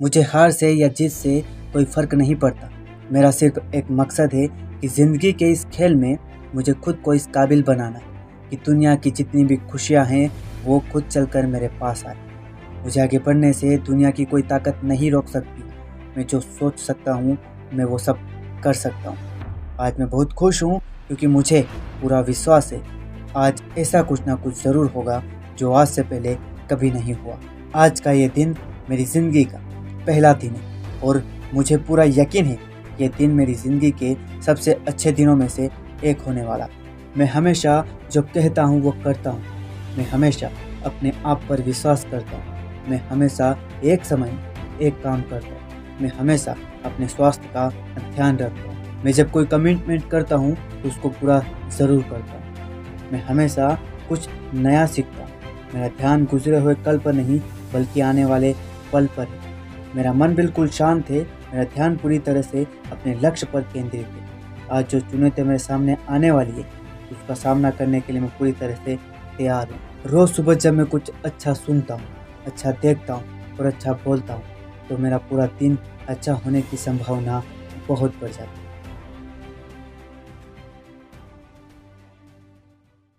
मुझे हार से या जीत से कोई फ़र्क नहीं पड़ता। मेरा सिर्फ़ एक मकसद है कि ज़िंदगी के इस खेल में मुझे खुद को इस काबिल बनाना है कि दुनिया की जितनी भी खुशियाँ हैं, वो खुद चलकर मेरे पास आए। मुझे आगे बढ़ने से दुनिया की कोई ताकत नहीं रोक सकती। मैं जो सोच सकता हूँ, मैं वो सब कर सकता हूँ। आज मैं बहुत खुश हूँ क्योंकि मुझे पूरा विश्वास है। आज ऐसा कुछ ना कुछ ज़रूर होगा जो आज से पहले कभी नहीं हुआ। आज का ये दिन मेरी ज़िंदगी का पहला दिन है। और मुझे पूरा यकीन है ये दिन मेरी ज़िंदगी के सबसे अच्छे दिनों में से एक होने वाला। मैं हमेशा जो कहता हूँ, वो करता हूँ। मैं हमेशा अपने आप पर विश्वास करता हूँ। मैं हमेशा एक समय, एक काम करता हूँ। मैं हमेशा अपने स्वास्थ्य का ध्यान रखता हूँ। मैं जब कोई कमिटमेंट करता हूँ तो उसको पूरा ज़रूर करता हूँ। मैं हमेशा कुछ नया सीखता हूँ। मेरा ध्यान गुजरे हुए कल पर नहीं, बल्कि आने वाले पल पर है। मेरा मन बिल्कुल शांत है, मेरा ध्यान पूरी तरह से अपने लक्ष्य पर केंद्रित है। आज जो चुनौतियाँ मेरे सामने आने वाली है, उसका सामना करने के लिए मैं पूरी तरह से तैयार हूँ। रोज़ सुबह जब मैं कुछ अच्छा सुनता हूँ अच्छा देखता हूँ और अच्छा बोलता हूँ तो मेरा पूरा दिन अच्छा होने की संभावना बहुत बढ़ जाती है।